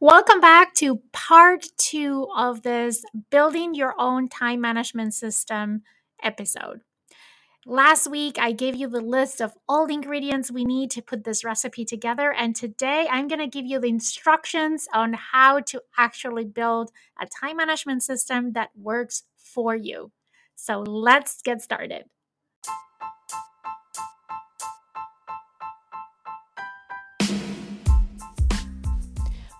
Welcome back to part two of this Building Your Own Time Management System episode. Last week, I gave you the list of all the ingredients we need to put this recipe together. And today, I'm going to give you the instructions on how to actually build a time management system that works for you. So let's get started.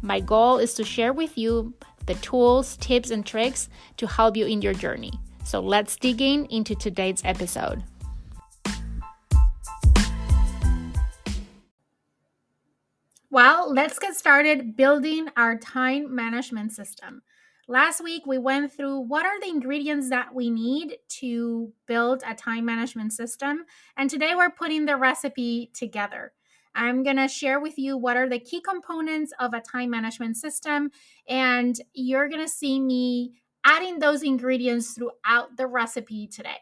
My goal is to share with you the tools, tips, and tricks to help you in your journey. So let's dig in into today's episode. Well, let's get started building our time management system. Last week, we went through what are the ingredients that we need to build a time management system. And today, we're putting the recipe together. I'm going to share with you what are the key components of a time management system, and you're going to see me adding those ingredients throughout the recipe today.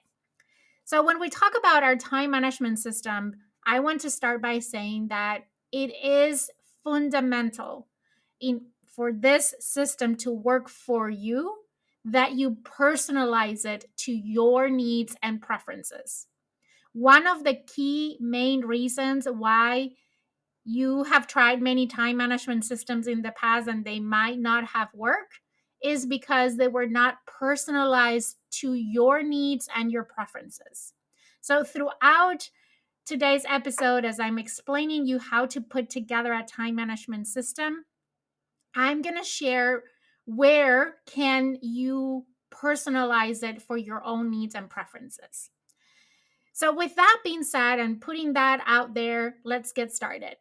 So, when we talk about our time management system, I want to start by saying that it is fundamental in for this system to work for you that you personalize it to your needs and preferences. One of the key main reasons why you have tried many time management systems in the past and they might not have worked is because they were not personalized to your needs and your preferences. So, throughout today's episode, as I'm explaining you how to put together a time management system, I'm going to share where can you personalize it for your own needs and preferences. So, with that being said, and putting that out there, let's get started.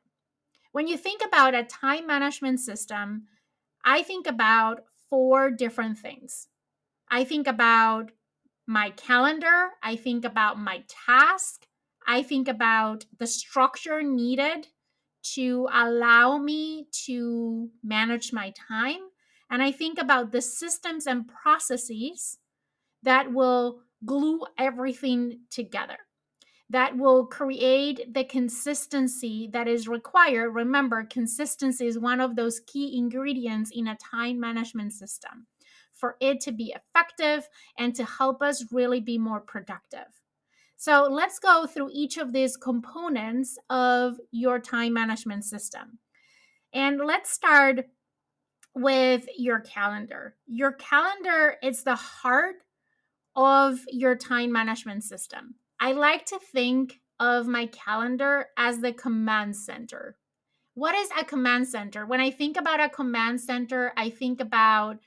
When you think about a time management system, I think about four different things. I think about my calendar, I think about my task, I think about the structure needed to allow me to manage my time, and I think about the systems and processes that will glue everything together that will create the consistency that is required. Remember, consistency is one of those key ingredients in a time management system for it to be effective and to help us really be more productive. So, let's go through each of these components of your time management system. And let's start with your calendar. Your calendar is the heart of your time management system. I like to think of my calendar as the command center. What is a command center? When I think about a command center, I think about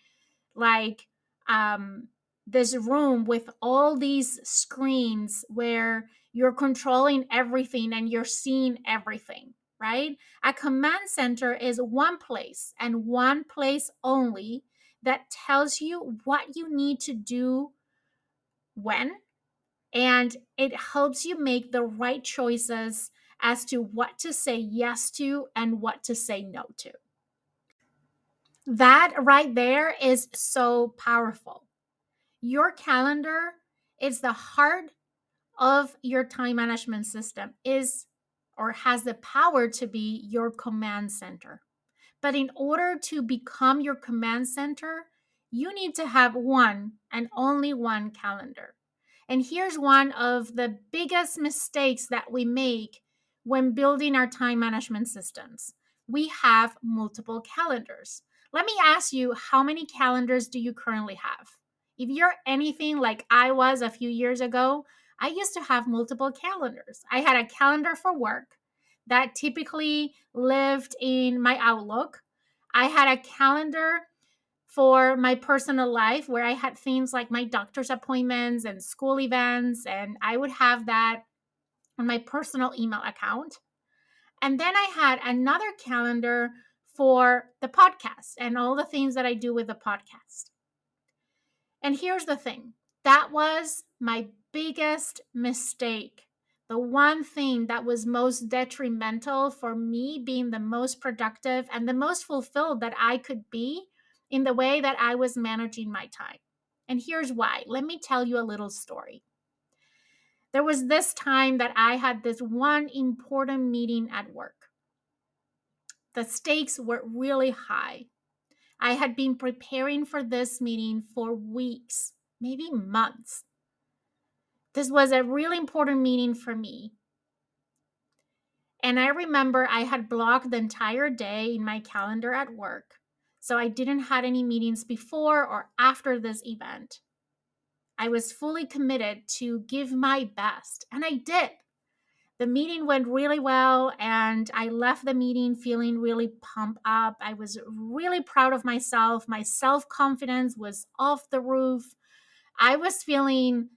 like um, this room with all these screens where you're controlling everything and you're seeing everything, right? A command center is one place and one place only that tells you what you need to do when and it helps you make the right choices as to what to say yes to and what to say no to. That right there is so powerful. Your calendar is the heart of your time management system is or has the power to be your command center. But in order to become your command center, you need to have one and only one calendar. And here's one of the biggest mistakes that we make when building our time management systems we have multiple calendars. Let me ask you how many calendars do you currently have? If you're anything like I was a few years ago, I used to have multiple calendars. I had a calendar for work that typically lived in my Outlook. I had a calendar for my personal life where I had things like my doctor's appointments and school events, and I would have that on my personal email account. And then I had another calendar for the podcast and all the things that I do with the podcast. And here's the thing that was my biggest mistake. The one thing that was most detrimental for me being the most productive and the most fulfilled that I could be in the way that I was managing my time. And here's why. Let me tell you a little story. There was this time that I had this one important meeting at work. The stakes were really high. I had been preparing for this meeting for weeks, maybe months. This was a really important meeting for me. And I remember I had blocked the entire day in my calendar at work. So I didn't had any meetings before or after this event. I was fully committed to give my best, and I did. The meeting went really well, and I left the meeting feeling really pumped up. I was really proud of myself. My self confidence was off the roof. I was feeling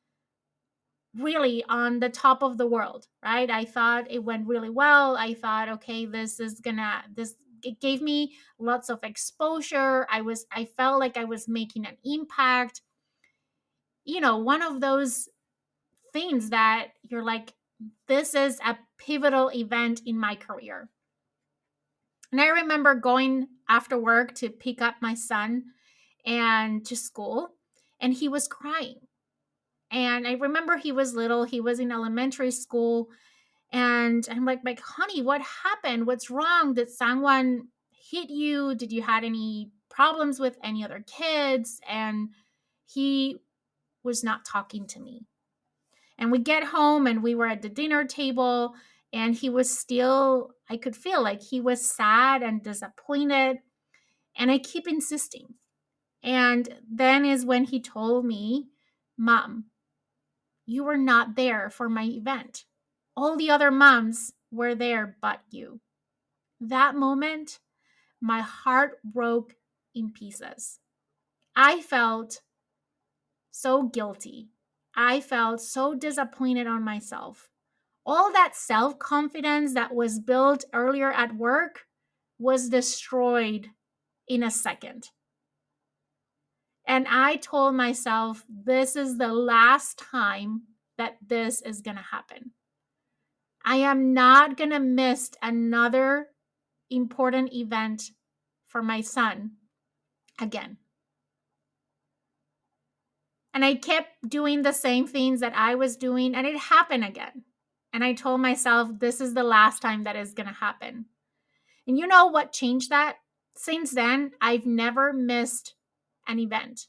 really on the top of the world, right? I thought it went really well. I thought, okay, this is gonna, this, it gave me lots of exposure. I was, I felt like I was making an impact you know, one of those things that you're like, this is a pivotal event in my career. And I remember going after work to pick up my son and to school, and he was crying. And I remember he was little, he was in elementary school. And I'm like, like, honey, what happened? What's wrong? Did someone hit you? Did you had any problems with any other kids? And he was not talking to me. And we get home and we were at the dinner table and he was still, I could feel like he was sad and disappointed. And I keep insisting. And then is when he told me, Mom, you were not there for my event. All the other moms were there but you. That moment, my heart broke in pieces. I felt so guilty. I felt so disappointed on myself. All that self confidence that was built earlier at work was destroyed in a second. And I told myself, this is the last time that this is going to happen. I am not going to miss another important event for my son again. And I kept doing the same things that I was doing, and it happened again. And I told myself, this is the last time that is going to happen. And you know what changed that? Since then, I've never missed an event.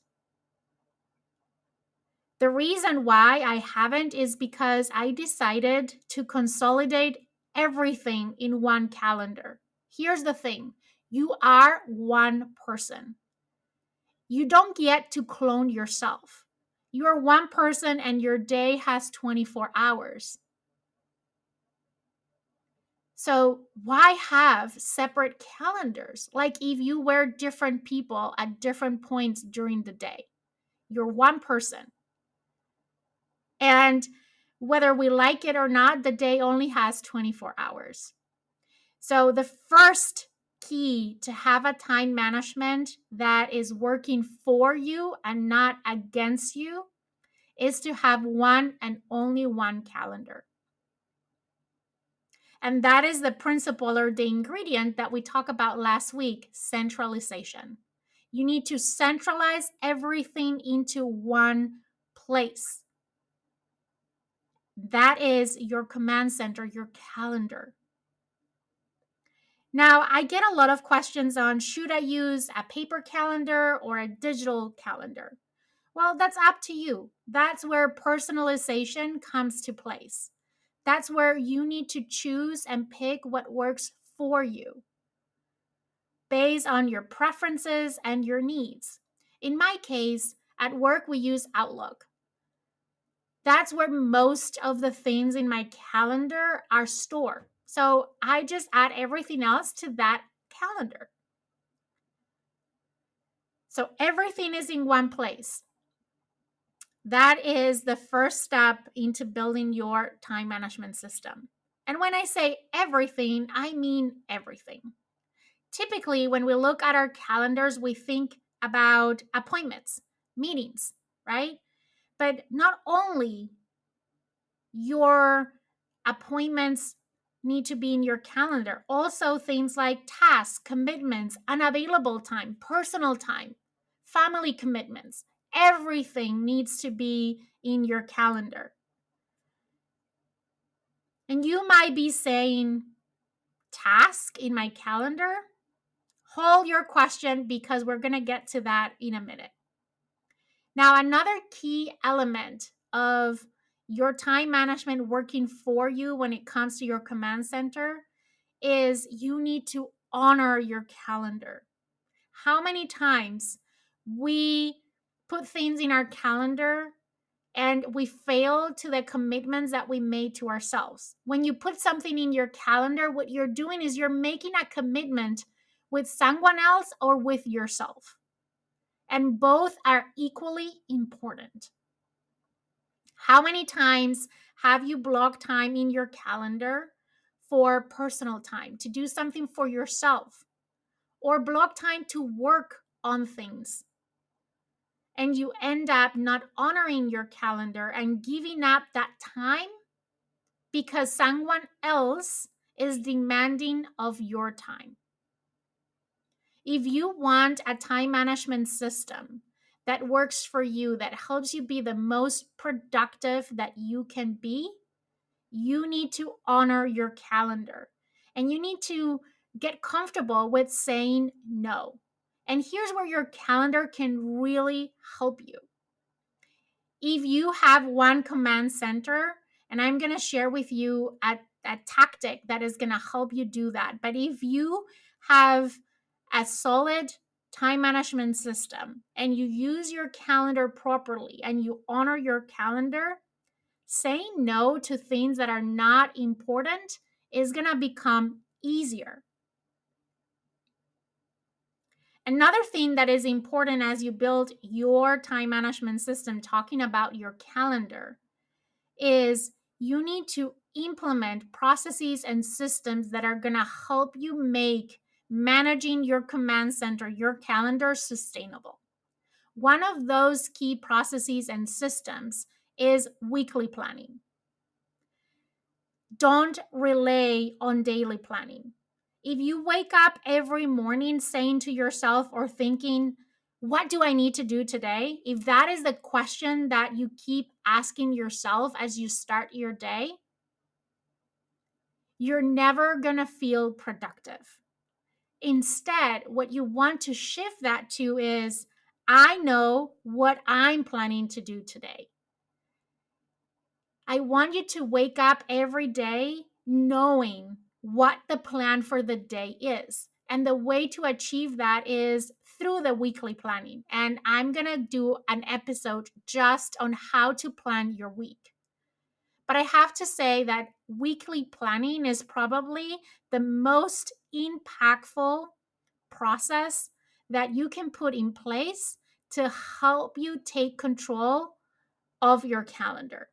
The reason why I haven't is because I decided to consolidate everything in one calendar. Here's the thing you are one person. You don't get to clone yourself. You are one person and your day has 24 hours. So, why have separate calendars? Like if you were different people at different points during the day, you're one person. And whether we like it or not, the day only has 24 hours. So, the first key to have a time management that is working for you and not against you is to have one and only one calendar. And that is the principle or the ingredient that we talked about last week centralization. You need to centralize everything into one place. That is your command center, your calendar. Now, I get a lot of questions on should I use a paper calendar or a digital calendar? Well, that's up to you. That's where personalization comes to place. That's where you need to choose and pick what works for you based on your preferences and your needs. In my case, at work, we use Outlook. That's where most of the things in my calendar are stored. So I just add everything else to that calendar. So everything is in one place. That is the first step into building your time management system. And when I say everything, I mean everything. typically, when we look at our calendars, we think about appointments, meetings, right? But not only your appointments need to be in your calendar, also things like tasks, commitments, unavailable time, personal time, family commitments, everything needs to be in your calendar. And you might be saying, task in my calendar? Hold your question because we're going to get to that in a minute. Now, another key element of your time management working for you when it comes to your command center is you need to honor your calendar. How many times we put things in our calendar and we fail to the commitments that we made to ourselves. When you put something in your calendar, what you're doing is you're making a commitment with someone else or with yourself. And both are equally important. How many times have you blocked time in your calendar for personal time, to do something for yourself, or block time to work on things? and you end up not honoring your calendar and giving up that time because someone else is demanding of your time. If you want a time management system that works for you, that helps you be the most productive that you can be, you need to honor your calendar and you need to get comfortable with saying no. And here's where your calendar can really help you. If you have one command center, and I'm going to share with you a, a tactic that is going to help you do that. But if you have a solid time management system and you use your calendar properly and you honor your calendar, saying no to things that are not important is going to become easier. Another thing that is important as you build your time management system, talking about your calendar, is you need to implement processes and systems that are going to help you make managing your command center, your calendar, sustainable. One of those key processes and systems is weekly planning. Don't rely on daily planning if you wake up every morning saying to yourself or thinking, what do I need to do today? If that is the question that you keep asking yourself as you start your day, you're never going to feel productive. Instead, what you want to shift that to is I know what I'm planning to do today. I want you to wake up every day knowing what the plan for the day is. And the way to achieve that is through the weekly planning. And I'm going to do an episode just on how to plan your week. But I have to say that weekly planning is probably the most impactful process that you can put in place to help you take control of your calendar.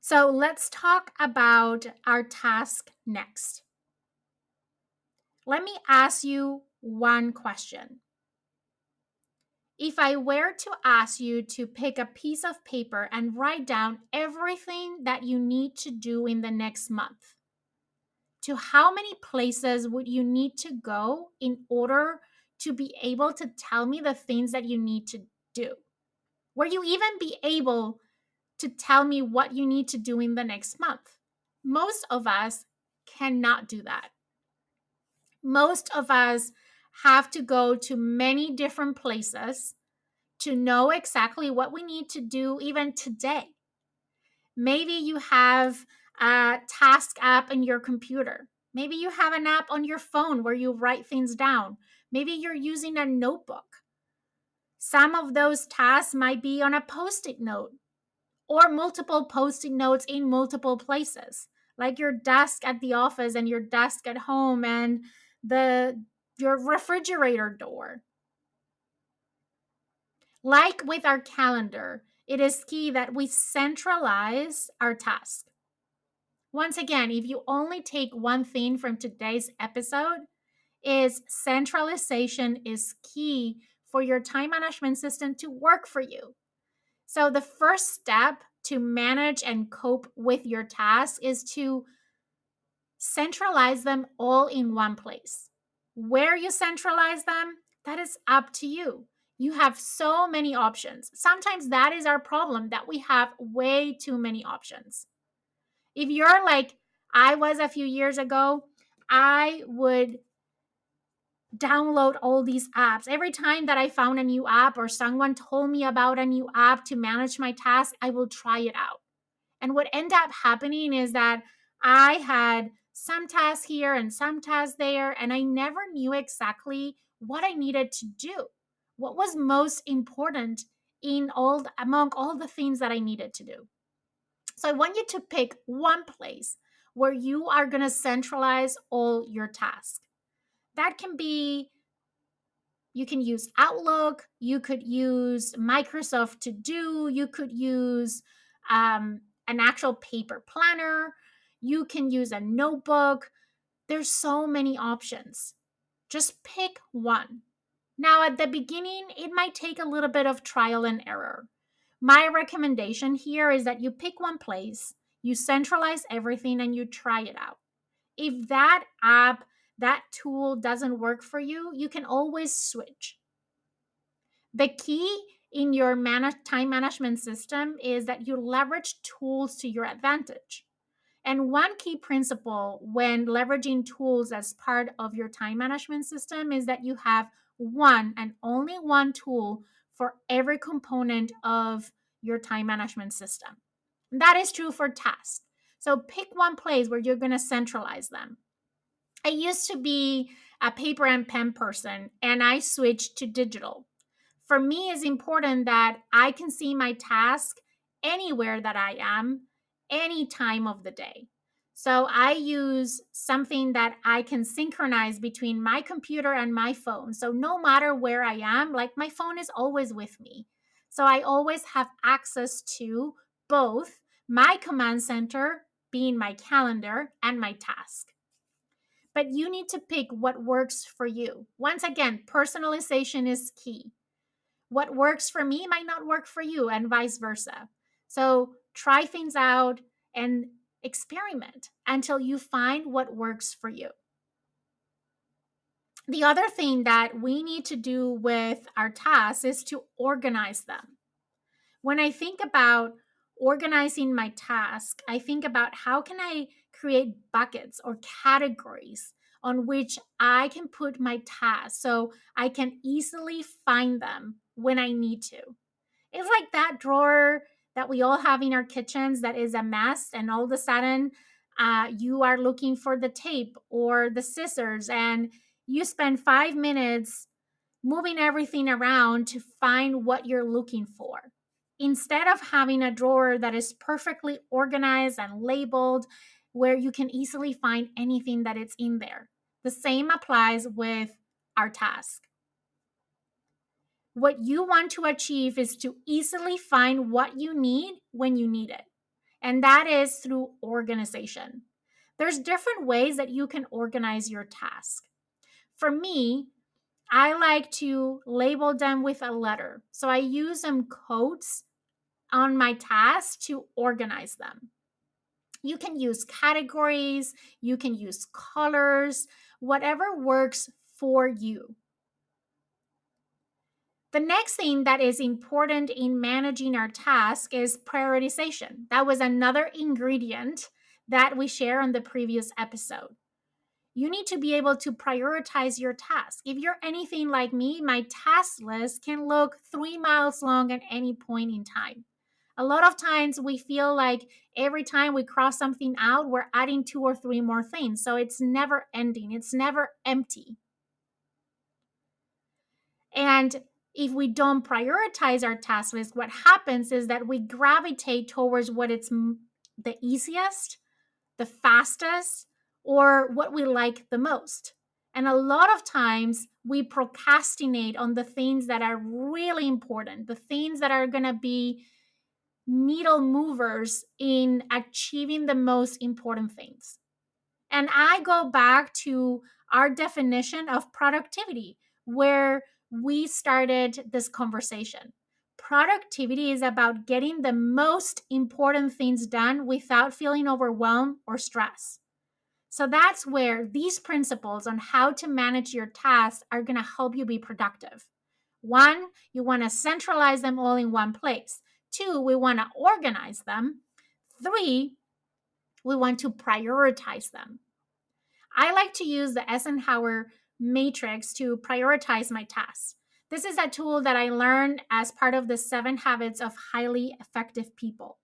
So let's talk about our task next. Let me ask you one question. If I were to ask you to pick a piece of paper and write down everything that you need to do in the next month, to how many places would you need to go in order to be able to tell me the things that you need to do? Were you even be able to tell me what you need to do in the next month. Most of us cannot do that. Most of us have to go to many different places to know exactly what we need to do even today. Maybe you have a task app in your computer. Maybe you have an app on your phone where you write things down. Maybe you're using a notebook. Some of those tasks might be on a post it note or multiple post-it notes in multiple places like your desk at the office and your desk at home and the your refrigerator door like with our calendar it is key that we centralize our task Once again, if you only take one thing from today's episode, is centralization is key for your time management system to work for you. So the first step to manage and cope with your tasks is to centralize them all in one place. Where you centralize them, that is up to you. You have so many options. Sometimes that is our problem that we have way too many options. If you're like I was a few years ago, I would download all these apps. Every time that I found a new app or someone told me about a new app to manage my task, I will try it out. And what ended up happening is that I had some tasks here and some tasks there, and I never knew exactly what I needed to do. What was most important in all among all the things that I needed to do. So I want you to pick one place where you are going to centralize all your tasks. That can be you can use Outlook, you could use Microsoft To Do, you could use um, an actual paper planner, you can use a notebook. There's so many options. Just pick one. Now, at the beginning, it might take a little bit of trial and error. My recommendation here is that you pick one place, you centralize everything, and you try it out. If that app, that tool doesn't work for you, you can always switch. The key in your time management system is that you leverage tools to your advantage. And one key principle when leveraging tools as part of your time management system is that you have one and only one tool for every component of your time management system. That is true for tasks. So pick one place where you're going to centralize them. I used to be a paper and pen person and I switched to digital. For me, it's important that I can see my task anywhere that I am any time of the day. So I use something that I can synchronize between my computer and my phone. So no matter where I am, like my phone is always with me. So I always have access to both my command center, being my calendar, and my task. But you need to pick what works for you. Once again, personalization is key. What works for me might not work for you, and vice versa. So try things out and experiment until you find what works for you. The other thing that we need to do with our tasks is to organize them. When I think about organizing my task, I think about how can I create buckets or categories on which I can put my tasks so I can easily find them when I need to. It's like that drawer that we all have in our kitchens that is a mess and all of a sudden uh, you are looking for the tape or the scissors and you spend five minutes moving everything around to find what you're looking for. Instead of having a drawer that is perfectly organized and labeled where you can easily find anything that it's in there. The same applies with our task what you want to achieve is to easily find what you need when you need it. And that is through organization. There's different ways that you can organize your task. For me, I like to label them with a letter. So I use some codes on my tasks to organize them. You can use categories, you can use colors, whatever works for you. The next thing that is important in managing our task is prioritization. That was another ingredient that we share on the previous episode. You need to be able to prioritize your task. If you're anything like me, my task list can look three miles long at any point in time. A lot of times we feel like every time we cross something out, we're adding two or three more things. So it's never ending, it's never empty. And if we don't prioritize our task list, what happens is that we gravitate towards what it's the easiest, the fastest, or what we like the most. And a lot of times we procrastinate on the things that are really important, the things that are going to be needle movers in achieving the most important things. And I go back to our definition of productivity, where we started this conversation. Productivity is about getting the most important things done without feeling overwhelmed or stress. So that's where these principles on how to manage your tasks are going to help you be productive. One, you want to centralize them all in one place. Two, we want to organize them. Three, we want to prioritize them. I like to use the Eisenhower matrix to prioritize my tasks. This is a tool that I learned as part of the seven habits of highly effective people.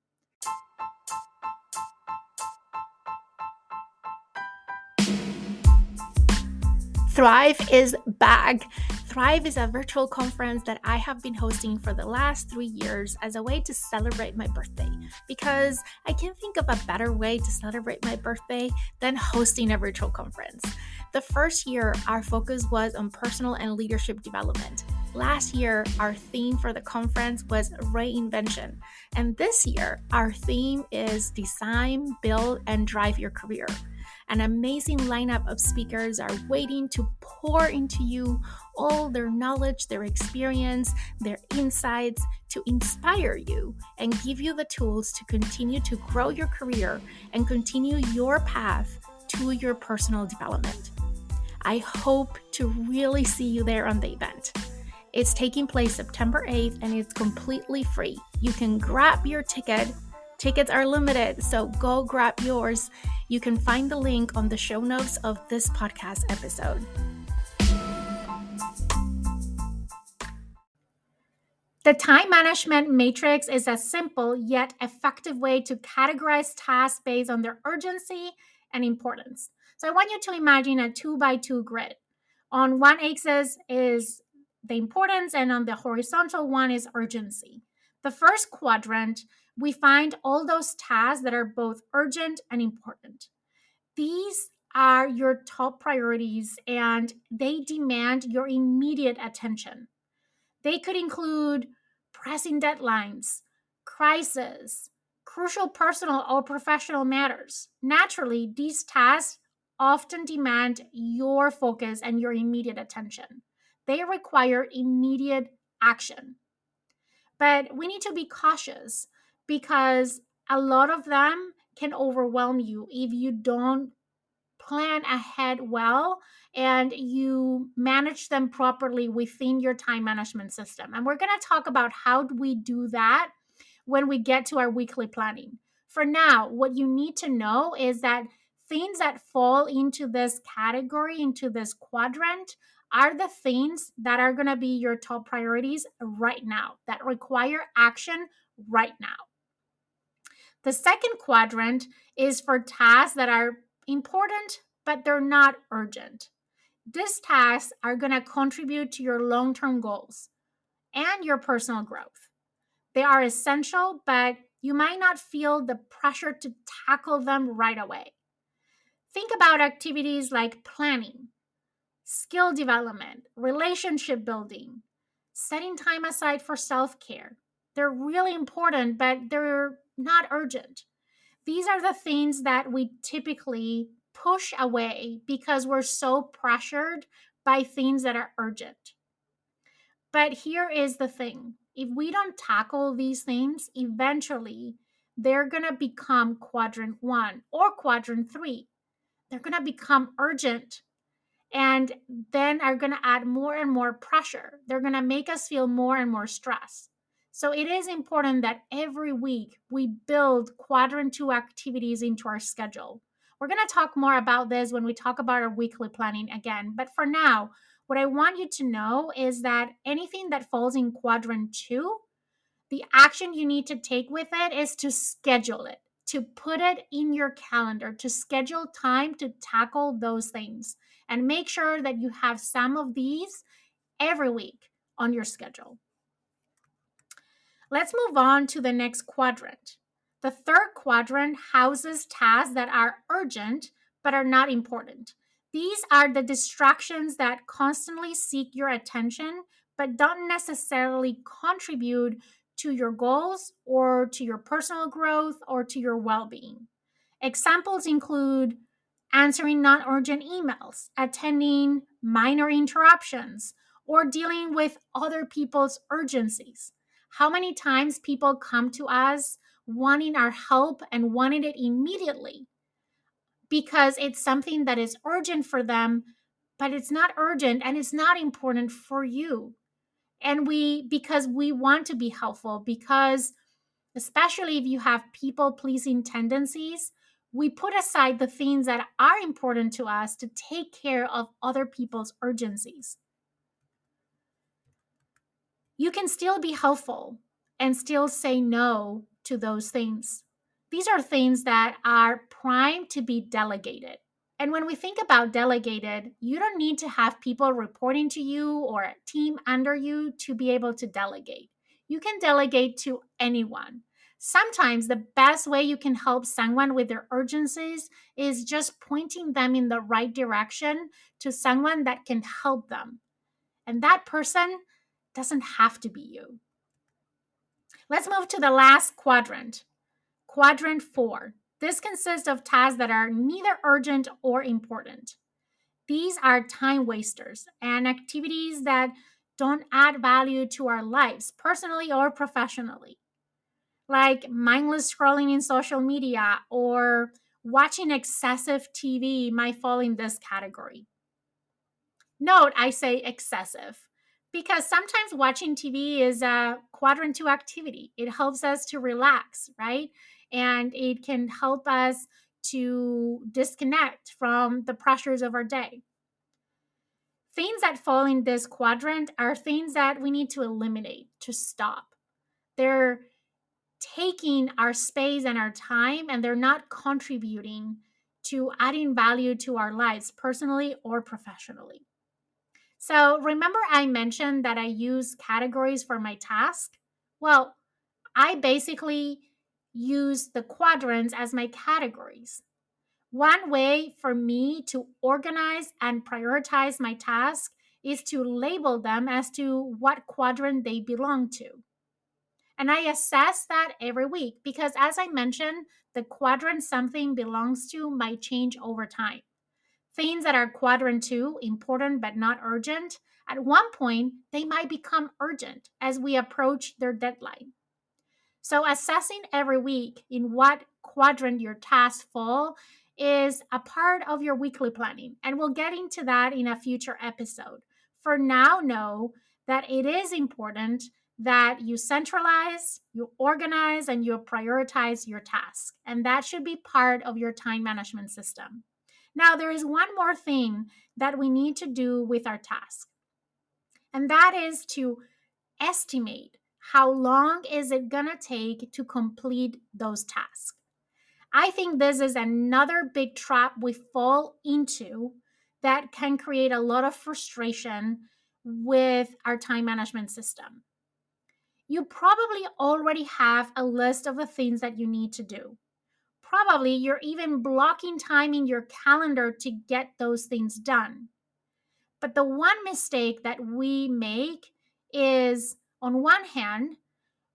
Thrive is back. Thrive is a virtual conference that I have been hosting for the last three years as a way to celebrate my birthday because I can't think of a better way to celebrate my birthday than hosting a virtual conference. The first year, our focus was on personal and leadership development. Last year, our theme for the conference was reinvention. And this year, our theme is design, build, and drive your career. An amazing lineup of speakers are waiting to pour into you all their knowledge, their experience, their insights to inspire you and give you the tools to continue to grow your career and continue your path to your personal development. I hope to really see you there on the event. It's taking place September 8th and it's completely free. You can grab your ticket Tickets are limited, so go grab yours. You can find the link on the show notes of this podcast episode. The time management matrix is a simple yet effective way to categorize tasks based on their urgency and importance. So I want you to imagine a two by two grid. On one axis is the importance, and on the horizontal one is urgency. The first quadrant we find all those tasks that are both urgent and important. These are your top priorities and they demand your immediate attention. They could include pressing deadlines, crises, crucial personal or professional matters. Naturally, these tasks often demand your focus and your immediate attention. They require immediate action. But we need to be cautious because a lot of them can overwhelm you if you don't plan ahead well and you manage them properly within your time management system. And we're going to talk about how do we do that when we get to our weekly planning. For now, what you need to know is that things that fall into this category, into this quadrant, are the things that are going to be your top priorities right now, that require action right now. The second quadrant is for tasks that are important, but they're not urgent. These tasks are going to contribute to your long term goals and your personal growth. They are essential, but you might not feel the pressure to tackle them right away. Think about activities like planning, skill development, relationship building, setting time aside for self care. They're really important, but they're not urgent. These are the things that we typically push away because we're so pressured by things that are urgent. But here is the thing if we don't tackle these things, eventually they're going to become quadrant one or quadrant three. They're going to become urgent and then are going to add more and more pressure. They're going to make us feel more and more stress. So it is important that every week we build quadrant two activities into our schedule. We're going to talk more about this when we talk about our weekly planning again. But for now, what I want you to know is that anything that falls in quadrant two, the action you need to take with it is to schedule it, to put it in your calendar, to schedule time to tackle those things, and make sure that you have some of these every week on your schedule. Let's move on to the next quadrant. The third quadrant houses tasks that are urgent but are not important. These are the distractions that constantly seek your attention but don't necessarily contribute to your goals or to your personal growth or to your well being. Examples include answering non urgent emails, attending minor interruptions, or dealing with other people's urgencies. How many times people come to us wanting our help and wanting it immediately because it's something that is urgent for them, but it's not urgent and it's not important for you. And we, because we want to be helpful, because especially if you have people pleasing tendencies, we put aside the things that are important to us to take care of other people's urgencies. You can still be helpful and still say no to those things. These are things that are primed to be delegated. And when we think about delegated, you don't need to have people reporting to you or a team under you to be able to delegate. You can delegate to anyone. Sometimes the best way you can help someone with their urgencies is just pointing them in the right direction to someone that can help them. And that person doesn't have to be you. Let's move to the last quadrant. Quadrant four. This consists of tasks that are neither urgent or important. These are time wasters and activities that don't add value to our lives, personally or professionally, like mindless scrolling in social media or watching excessive TV might fall in this category. Note I say excessive because sometimes watching TV is a quadrant two activity. It helps us to relax, right? And it can help us to disconnect from the pressures of our day. Things that fall in this quadrant are things that we need to eliminate, to stop. They're taking our space and our time, and they're not contributing to adding value to our lives personally or professionally. So remember I mentioned that I use categories for my task? Well, I basically use the quadrants as my categories. One way for me to organize and prioritize my task is to label them as to what quadrant they belong to. And I assess that every week because, as I mentioned, the quadrant something belongs to might change over time. Things that are quadrant two, important but not urgent, at one point they might become urgent as we approach their deadline. So, assessing every week in what quadrant your tasks fall is a part of your weekly planning. And we'll get into that in a future episode. For now, know that it is important that you centralize, you organize, and you prioritize your task. And that should be part of your time management system. Now, there is one more thing that we need to do with our task, and that is to estimate how long is it going to take to complete those tasks. I think this is another big trap we fall into that can create a lot of frustration with our time management system. You probably already have a list of the things that you need to do probably you're even blocking time in your calendar to get those things done. But the one mistake that we make is on one hand,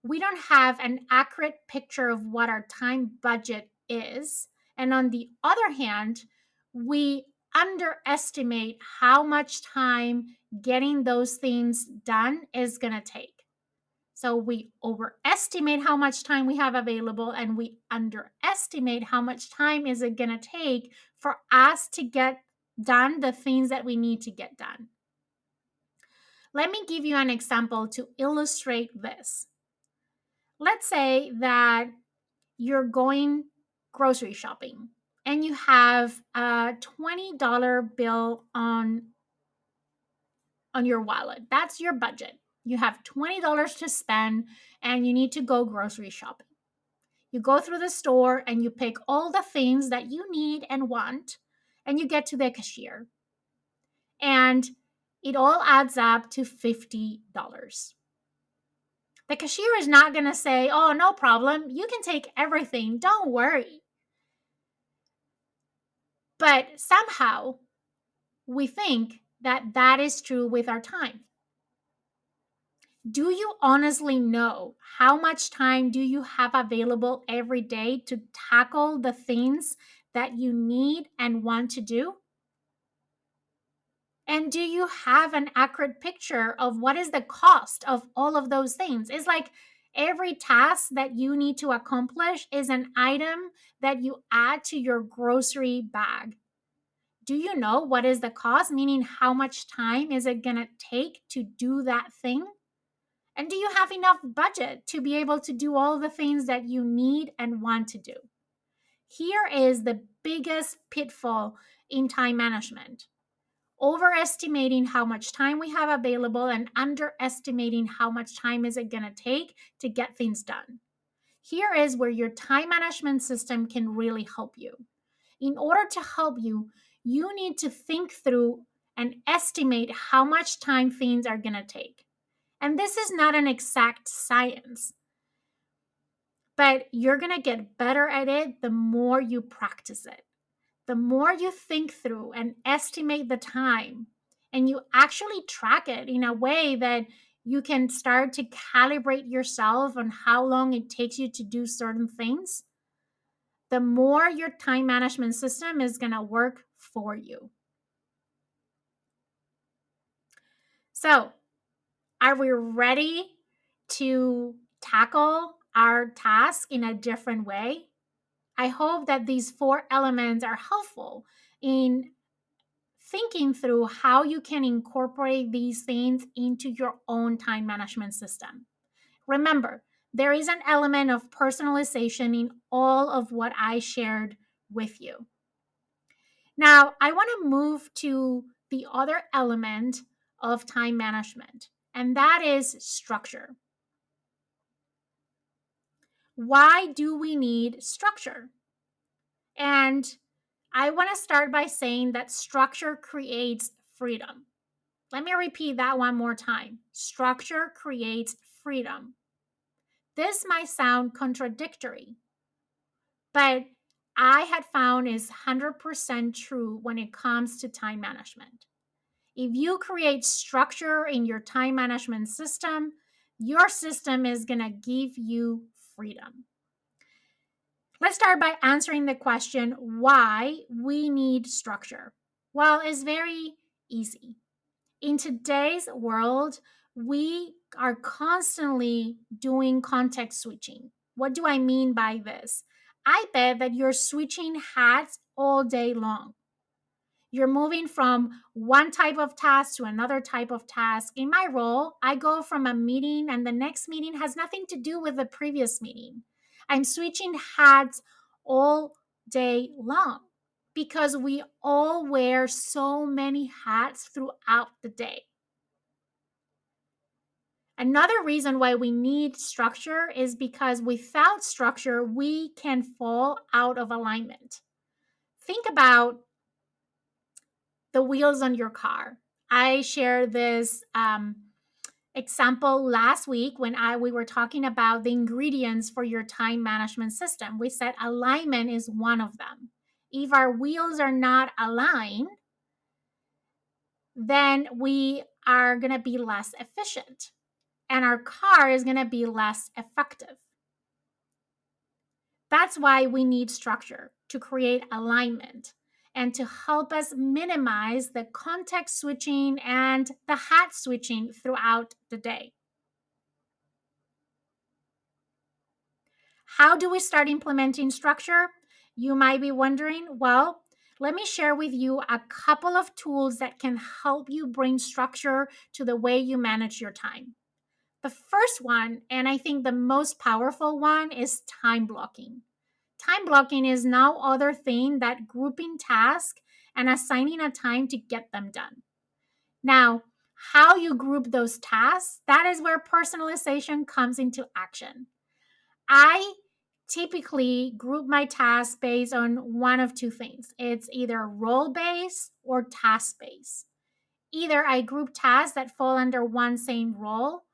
we don't have an accurate picture of what our time budget is. And on the other hand, we underestimate how much time getting those things done is going to take. So we overestimate how much time we have available and we underestimate how much time is it going to take for us to get done the things that we need to get done. Let me give you an example to illustrate this. Let's say that you're going grocery shopping and you have a $20 bill on on your wallet. That's your budget. You have $20 to spend and you need to go grocery shopping. You go through the store and you pick all the things that you need and want, and you get to the cashier. And it all adds up to $50. The cashier is not going to say, Oh, no problem. You can take everything. Don't worry. But somehow we think that that is true with our time do you honestly know how much time do you have available every day to tackle the things that you need and want to do? And do you have an accurate picture of what is the cost of all of those things? It's like every task that you need to accomplish is an item that you add to your grocery bag. Do you know what is the cost? Meaning, how much time is it going to take to do that thing? And do you have enough budget to be able to do all the things that you need and want to do? Here is the biggest pitfall in time management overestimating how much time we have available and underestimating how much time is it going to take to get things done. Here is where your time management system can really help you. In order to help you, you need to think through and estimate how much time things are going to take. And this is not an exact science, but you're going to get better at it the more you practice it the more you think through and estimate the time and you actually track it in a way that you can start to calibrate yourself on how long it takes you to do certain things, the more your time management system is going to work for you. So, are we ready to tackle our task in a different way? I hope that these four elements are helpful in thinking through how you can incorporate these things into your own time management system. Remember, there is an element of personalization in all of what I shared with you. Now, I want to move to the other element of time management, and that is structure. Why do we need structure? And I want to start by saying that structure creates freedom. Let me repeat that one more time. Structure creates freedom. This might sound contradictory, but I had found is 100% true when it comes to time management. If you create structure in your time management system, your system is going to give you freedom. Let's start by answering the question why we need structure. Well, it's very easy. In today's world, we are constantly doing context switching. What do I mean by this? I bet that you're switching hats all day long. You're moving from one type of task to another type of task. In my role, I go from a meeting and the next meeting has nothing to do with the previous meeting. I'm switching hats all day long because we all wear so many hats throughout the day. Another reason why we need structure is because without structure, we can fall out of alignment. Think about the wheels on your car. I shared this um, example last week when I we were talking about the ingredients for your time management system. We said alignment is one of them. If our wheels are not aligned, then we are going to be less efficient and our car is going to be less effective. That's why we need structure to create alignment and to help us minimize the context switching and the hat switching throughout the day. How do we start implementing structure? You might be wondering. Well, let me share with you a couple of tools that can help you bring structure to the way you manage your time. The first one, and I think the most powerful one, is time blocking. Time blocking is no other thing that grouping tasks and assigning a time to get them done. Now, how you group those tasks, that is where personalization comes into action. I typically group my tasks based on one of two things it's either role based or task based. Either I group tasks that fall under one same role,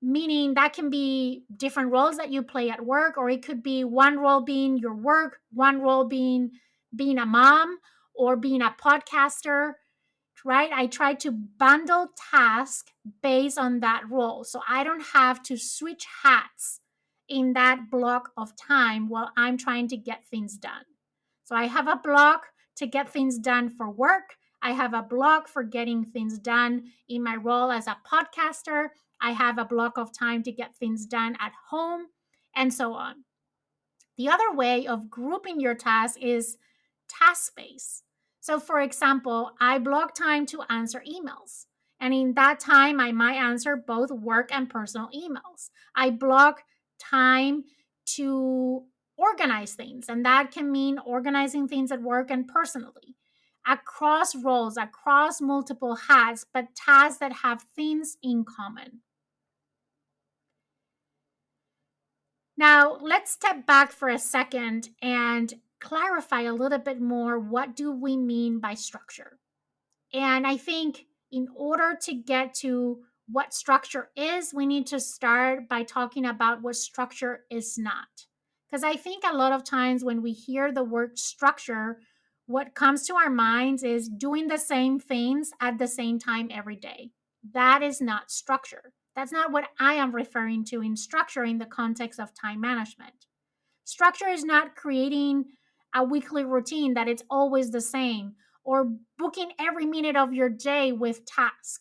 meaning that can be different roles that you play at work or it could be one role being your work one role being being a mom or being a podcaster right? I try to bundle tasks based on that role. So I don't have to switch hats in that block of time while I'm trying to get things done. So I have a block to get things done for work. I have a block for getting things done in my role as a podcaster. I have a block of time to get things done at home, and so on. The other way of grouping your tasks is task based. So, for example, I block time to answer emails. And in that time, I might answer both work and personal emails. I block time to organize things, and that can mean organizing things at work and personally, across roles, across multiple hats, but tasks that have things in common. Now, let's step back for a second and clarify a little bit more what do we mean by structure. And I think in order to get to what structure is, we need to start by talking about what structure is not. Because I think a lot of times when we hear the word structure, what comes to our minds is doing the same things at the same time every day. That is not structure. That's not what I am referring to in structure in the context of time management. Structure is not creating a weekly routine that it's always the same or booking every minute of your day with tasks.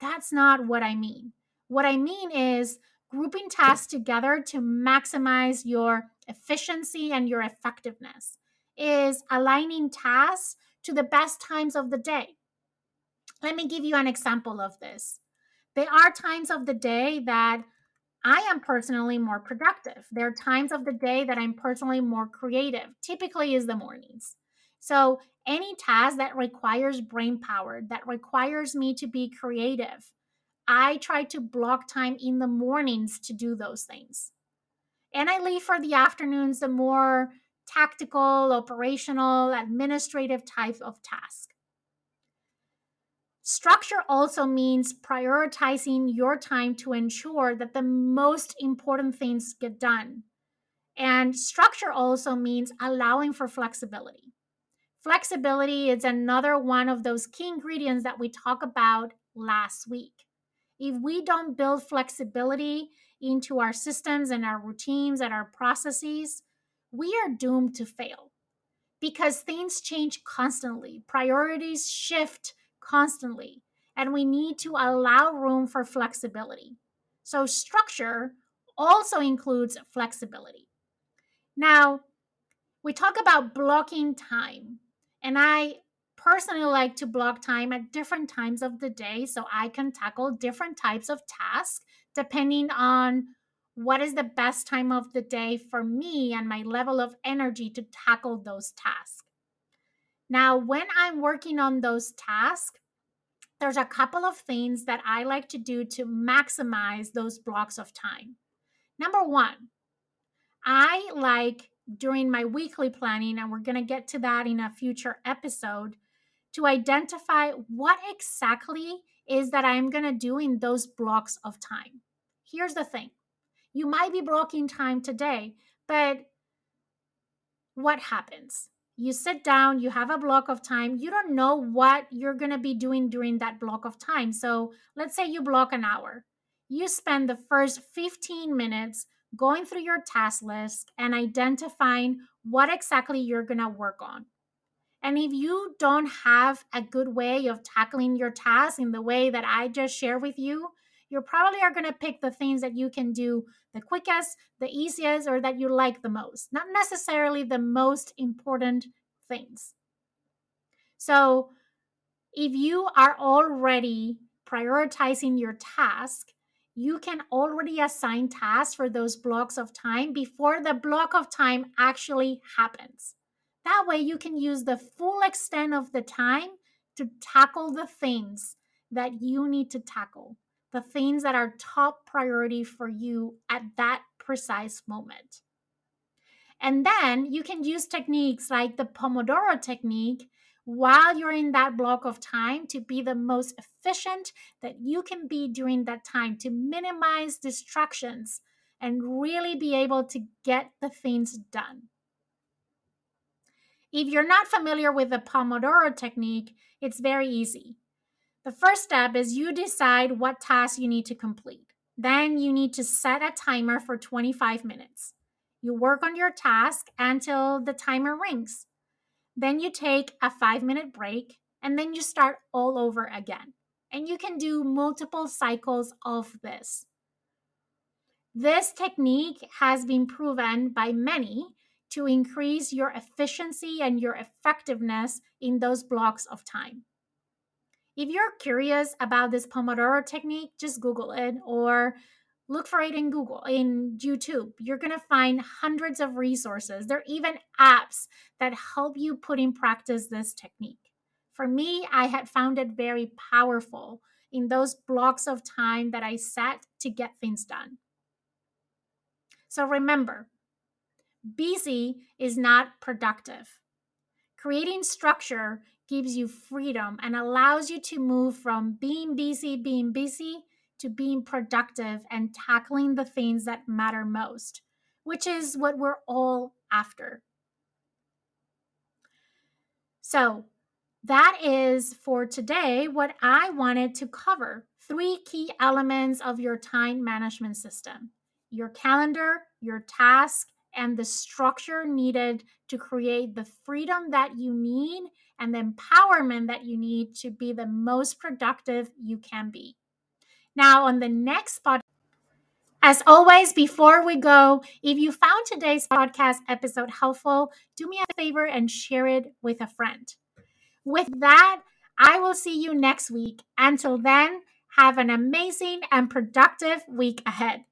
That's not what I mean. What I mean is grouping tasks together to maximize your efficiency and your effectiveness is aligning tasks to the best times of the day. Let me give you an example of this. There are times of the day that I am personally more productive. There are times of the day that I'm personally more creative. Typically is the mornings. So, any task that requires brain power, that requires me to be creative, I try to block time in the mornings to do those things. And I leave for the afternoons the more tactical, operational, administrative type of task. Structure also means prioritizing your time to ensure that the most important things get done. And structure also means allowing for flexibility. Flexibility is another one of those key ingredients that we talked about last week. If we don't build flexibility into our systems and our routines and our processes, we are doomed to fail because things change constantly, priorities shift constantly, and we need to allow room for flexibility. So, structure also includes flexibility. Now, we talk about blocking time, and I personally like to block time at different times of the day so I can tackle different types of tasks depending on what is the best time of the day for me and my level of energy to tackle those tasks. Now, when I'm working on those tasks, there's a couple of things that I like to do to maximize those blocks of time. Number one, I like during my weekly planning, and we're going to get to that in a future episode, to identify what exactly is that I'm going to do in those blocks of time. Here's the thing you might be blocking time today, but what happens? You sit down, you have a block of time, you don't know what you're going to be doing during that block of time. So let's say you block an hour. You spend the first 15 minutes going through your task list and identifying what exactly you're going to work on. And if you don't have a good way of tackling your task in the way that I just shared with you, you probably are going to pick the things that you can do the quickest, the easiest, or that you like the most, not necessarily the most important things. So, if you are already prioritizing your task, you can already assign tasks for those blocks of time before the block of time actually happens. That way, you can use the full extent of the time to tackle the things that you need to tackle the things that are top priority for you at that precise moment. And then you can use techniques like the Pomodoro technique while you're in that block of time to be the most efficient that you can be during that time to minimize distractions and really be able to get the things done. If you're not familiar with the Pomodoro technique, it's very easy. The first step is you decide what task you need to complete. Then you need to set a timer for 25 minutes. You work on your task until the timer rings. Then you take a five minute break and then you start all over again. And you can do multiple cycles of this. This technique has been proven by many to increase your efficiency and your effectiveness in those blocks of time. If you're curious about this Pomodoro technique, just Google it or look for it in Google, in YouTube. You're going to find hundreds of resources. There are even apps that help you put in practice this technique. For me, I had found it very powerful in those blocks of time that I set to get things done. So remember, busy is not productive. Creating structure gives you freedom and allows you to move from being busy, being busy, to being productive and tackling the things that matter most, which is what we're all after. So, that is for today what I wanted to cover. Three key elements of your time management system your calendar, your task, and the structure needed to create the freedom that you need and the empowerment that you need to be the most productive you can be. Now, on the next podcast, as always, before we go, if you found today's podcast episode helpful, do me a favor and share it with a friend. With that, I will see you next week. Until then, have an amazing and productive week ahead.